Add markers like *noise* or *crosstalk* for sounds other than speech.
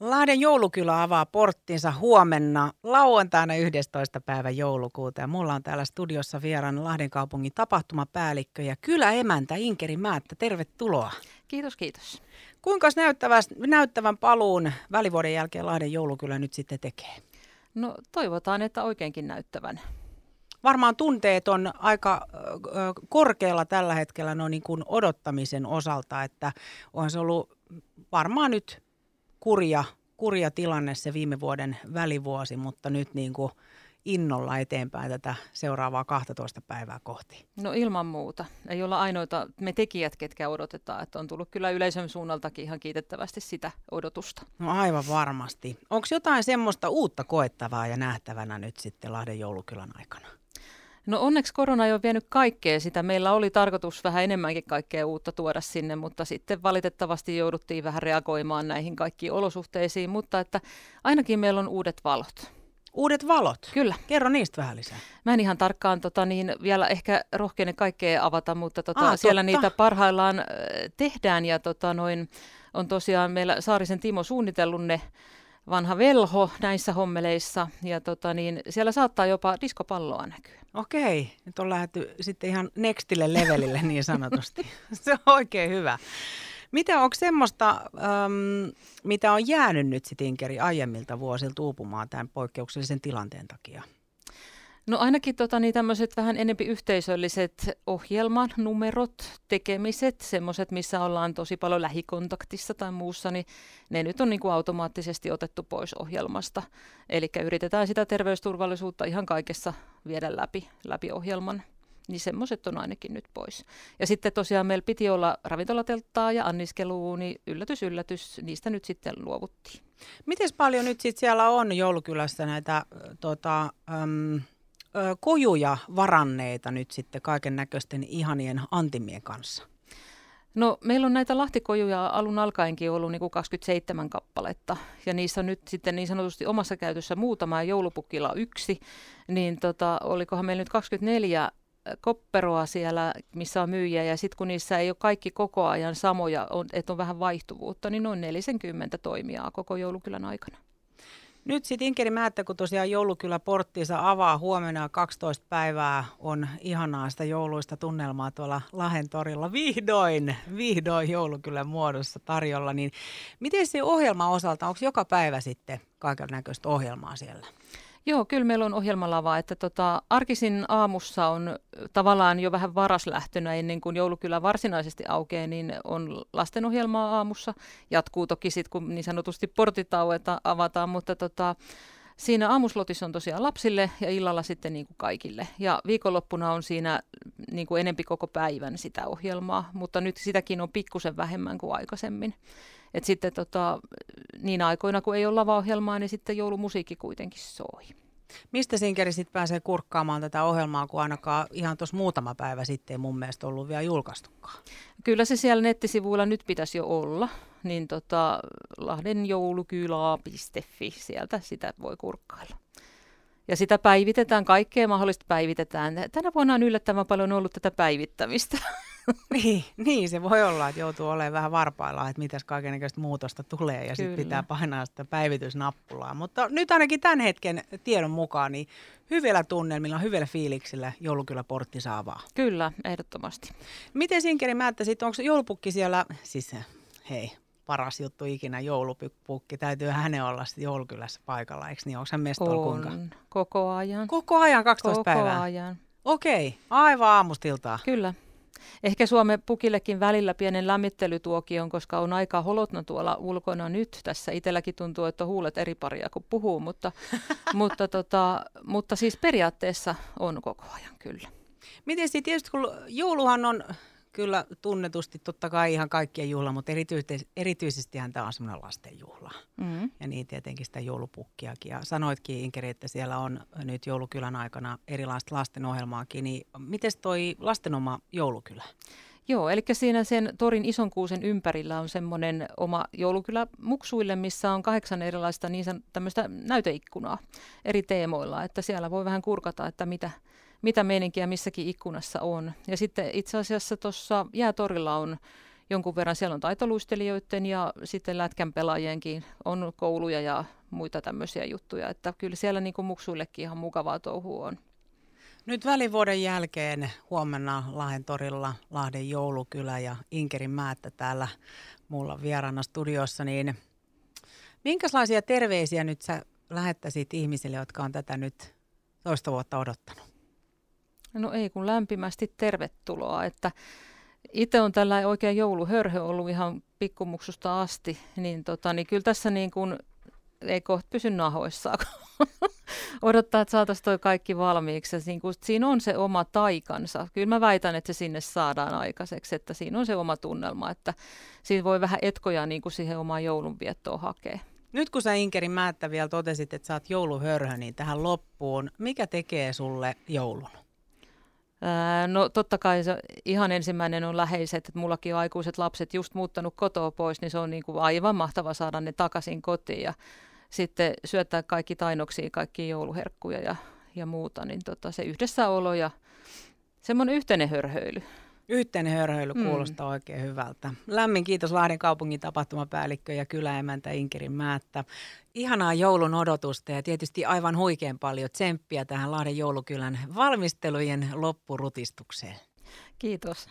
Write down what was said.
Lahden joulukylä avaa porttinsa huomenna lauantaina 11. päivä joulukuuta ja mulla on täällä studiossa vieraana Lahden kaupungin tapahtumapäällikkö ja kyläemäntä Inkeri Määttä. Tervetuloa. Kiitos, kiitos. Kuinka näyttävän paluun välivuoden jälkeen Lahden joulukylä nyt sitten tekee? No toivotaan, että oikeinkin näyttävän. Varmaan tunteet on aika korkealla tällä hetkellä no niin kuin odottamisen osalta, että on se ollut varmaan nyt kurja, kurja tilanne se viime vuoden välivuosi, mutta nyt niin kuin innolla eteenpäin tätä seuraavaa 12 päivää kohti? No ilman muuta. Ei olla ainoita me tekijät, ketkä odotetaan. Että on tullut kyllä yleisön suunnaltakin ihan kiitettävästi sitä odotusta. No aivan varmasti. Onko jotain semmoista uutta koettavaa ja nähtävänä nyt sitten Lahden joulukylän aikana? No onneksi korona ei ole vienyt kaikkea sitä. Meillä oli tarkoitus vähän enemmänkin kaikkea uutta tuoda sinne, mutta sitten valitettavasti jouduttiin vähän reagoimaan näihin kaikkiin olosuhteisiin, mutta että ainakin meillä on uudet valot. Uudet valot? Kyllä. Kerro niistä vähän lisää. Mä en ihan tarkkaan tota, niin vielä ehkä rohkeene kaikkea avata, mutta tota, ah, siellä totta. niitä parhaillaan tehdään ja tota, noin, on tosiaan meillä Saarisen Timo suunnitellut ne vanha velho näissä hommeleissa ja tota, niin siellä saattaa jopa diskopalloa näkyä. Okei, nyt on lähdetty sitten ihan nextille levelille niin sanotusti. *laughs* Se on oikein hyvä. Mitä onko semmoista, äm, mitä on jäänyt nyt sitten aiemmilta vuosilta uupumaan tämän poikkeuksellisen tilanteen takia? No ainakin tota, niin tämmöiset vähän enempi yhteisölliset ohjelman numerot, tekemiset, semmoiset, missä ollaan tosi paljon lähikontaktissa tai muussa, niin ne nyt on niin kuin automaattisesti otettu pois ohjelmasta. Eli yritetään sitä terveysturvallisuutta ihan kaikessa viedä läpi, läpi ohjelman. Niin semmoiset on ainakin nyt pois. Ja sitten tosiaan meillä piti olla ravintolatelttaa ja anniskelua, niin yllätys, yllätys, niistä nyt sitten luovuttiin. Miten paljon nyt sitten siellä on joulukylässä näitä tota, äm, kojuja varanneita nyt sitten kaiken näköisten ihanien antimien kanssa? No meillä on näitä lahtikojuja alun alkaenkin ollut niin kuin 27 kappaletta ja niissä on nyt sitten niin sanotusti omassa käytössä muutama ja joulupukkilla yksi, niin tota, olikohan meillä nyt 24 kopperoa siellä, missä on myyjiä, ja sitten kun niissä ei ole kaikki koko ajan samoja, on, että on vähän vaihtuvuutta, niin noin 40 toimijaa koko joulukylän aikana. Nyt sitten Inkeri Määttä, kun tosiaan joulukylä porttiinsa avaa huomenna 12 päivää, on ihanaa sitä jouluista tunnelmaa tuolla Lahen torilla. Vihdoin, vihdoin joulukylän muodossa tarjolla. Niin miten se ohjelma osalta, onko joka päivä sitten kaiken näköistä ohjelmaa siellä? Joo, kyllä meillä on ohjelmalava, että tota, arkisin aamussa on tavallaan jo vähän varaslähtönä ennen kuin joulukylä varsinaisesti aukeaa, niin on lastenohjelmaa aamussa. Jatkuu toki sitten, kun niin sanotusti portitaueta avataan, mutta tota, siinä aamuslotissa on tosiaan lapsille ja illalla sitten niin kuin kaikille. Ja viikonloppuna on siinä niin kuin enempi koko päivän sitä ohjelmaa, mutta nyt sitäkin on pikkusen vähemmän kuin aikaisemmin. Et sitten tota, niin aikoina, kun ei ole lavaohjelmaa, niin sitten joulumusiikki kuitenkin soi. Mistä Sinkeri sitten pääsee kurkkaamaan tätä ohjelmaa, kun ainakaan ihan tuossa muutama päivä sitten ei mun mielestä ollut vielä julkaistukaan? Kyllä se siellä nettisivuilla nyt pitäisi jo olla, niin tota, lahdenjoulukylaa.fi, sieltä sitä voi kurkkailla. Ja sitä päivitetään, kaikkea mahdollista päivitetään. Tänä vuonna on yllättävän paljon ollut tätä päivittämistä. *laughs* *laughs* niin, niin, se voi olla, että joutuu olemaan vähän varpaillaan, että mitäs kaikenlaista muutosta tulee ja sitten pitää painaa sitä päivitysnappulaa. Mutta nyt ainakin tämän hetken tiedon mukaan, niin hyvillä tunnelmilla, hyvillä fiiliksillä joulukylä portti saavaa. Kyllä, ehdottomasti. Miten Sinkeri Määttä sitten, onko joulupukki siellä, siis hei, paras juttu ikinä, joulupukki. Täytyy hänen olla sitten joulukylässä paikalla, eikö niin? Onko hän mestolla kuinka? koko ajan. Koko ajan, 12 koko päivää? Koko ajan. Okei, aivan aamustiltaan. Kyllä. Ehkä Suomen pukillekin välillä pienen lämmittelytuokion, koska on aika holotna tuolla ulkona nyt. Tässä itselläkin tuntuu, että on huulet eri paria kuin puhuu, mutta, *laughs* mutta, tota, mutta siis periaatteessa on koko ajan kyllä. Miten sitten tietysti, kun jouluhan on kyllä tunnetusti totta kai ihan kaikkien juhla, mutta erityisesti, tämä on semmoinen lastenjuhla. Mm. Ja niin tietenkin sitä joulupukkiakin. Ja sanoitkin Inkeri, että siellä on nyt joulukylän aikana erilaista lastenohjelmaakin. Niin miten toi lastenoma joulukylä? Joo, eli siinä sen torin ison kuusen ympärillä on semmoinen oma joulukylä muksuille, missä on kahdeksan erilaista niin tämmöistä näyteikkunaa eri teemoilla, että siellä voi vähän kurkata, että mitä, mitä meininkiä missäkin ikkunassa on. Ja sitten itse asiassa tuossa jäätorilla on jonkun verran. Siellä on taitoluistelijoiden ja sitten lätkän pelaajienkin on kouluja ja muita tämmöisiä juttuja. Että kyllä siellä niin kuin muksuillekin ihan mukavaa touhua on. Nyt välivuoden jälkeen huomenna Lahden torilla Lahden joulukylä ja Inkerin määttä täällä mulla vieraana studiossa, niin minkälaisia terveisiä nyt sä lähettäisit ihmisille, jotka on tätä nyt toista vuotta odottanut? No ei kun lämpimästi tervetuloa, että itse on tällä oikein jouluhörhö ollut ihan pikkumuksusta asti, niin, tota, niin kyllä tässä niin kuin ei kohta pysy nahoissaan, *laughs* odottaa, että saataisiin toi kaikki valmiiksi. Niin kun, siinä on se oma taikansa. Kyllä mä väitän, että se sinne saadaan aikaiseksi, että siinä on se oma tunnelma, että siinä voi vähän etkoja niin kuin siihen omaan joulunviettoon hakea. Nyt kun sä Inkerin Määttä vielä totesit, että sä oot jouluhörhö, niin tähän loppuun, mikä tekee sulle joulun? No totta kai se ihan ensimmäinen on läheiset, että mullakin on aikuiset lapset just muuttanut kotoa pois, niin se on niin kuin aivan mahtava saada ne takaisin kotiin ja sitten syöttää kaikki tainoksia, kaikki jouluherkkuja ja, ja muuta, niin tota, se yhdessäolo ja semmoinen yhteinen hörhöily. Yhteinen hörhöily mm. kuulostaa oikein hyvältä. Lämmin kiitos Lahden kaupungin tapahtumapäällikkö ja kyläemäntä Inkerin Määttä. Ihanaa joulun odotusta ja tietysti aivan huikean paljon tsemppiä tähän Lahden joulukylän valmistelujen loppurutistukseen. Kiitos.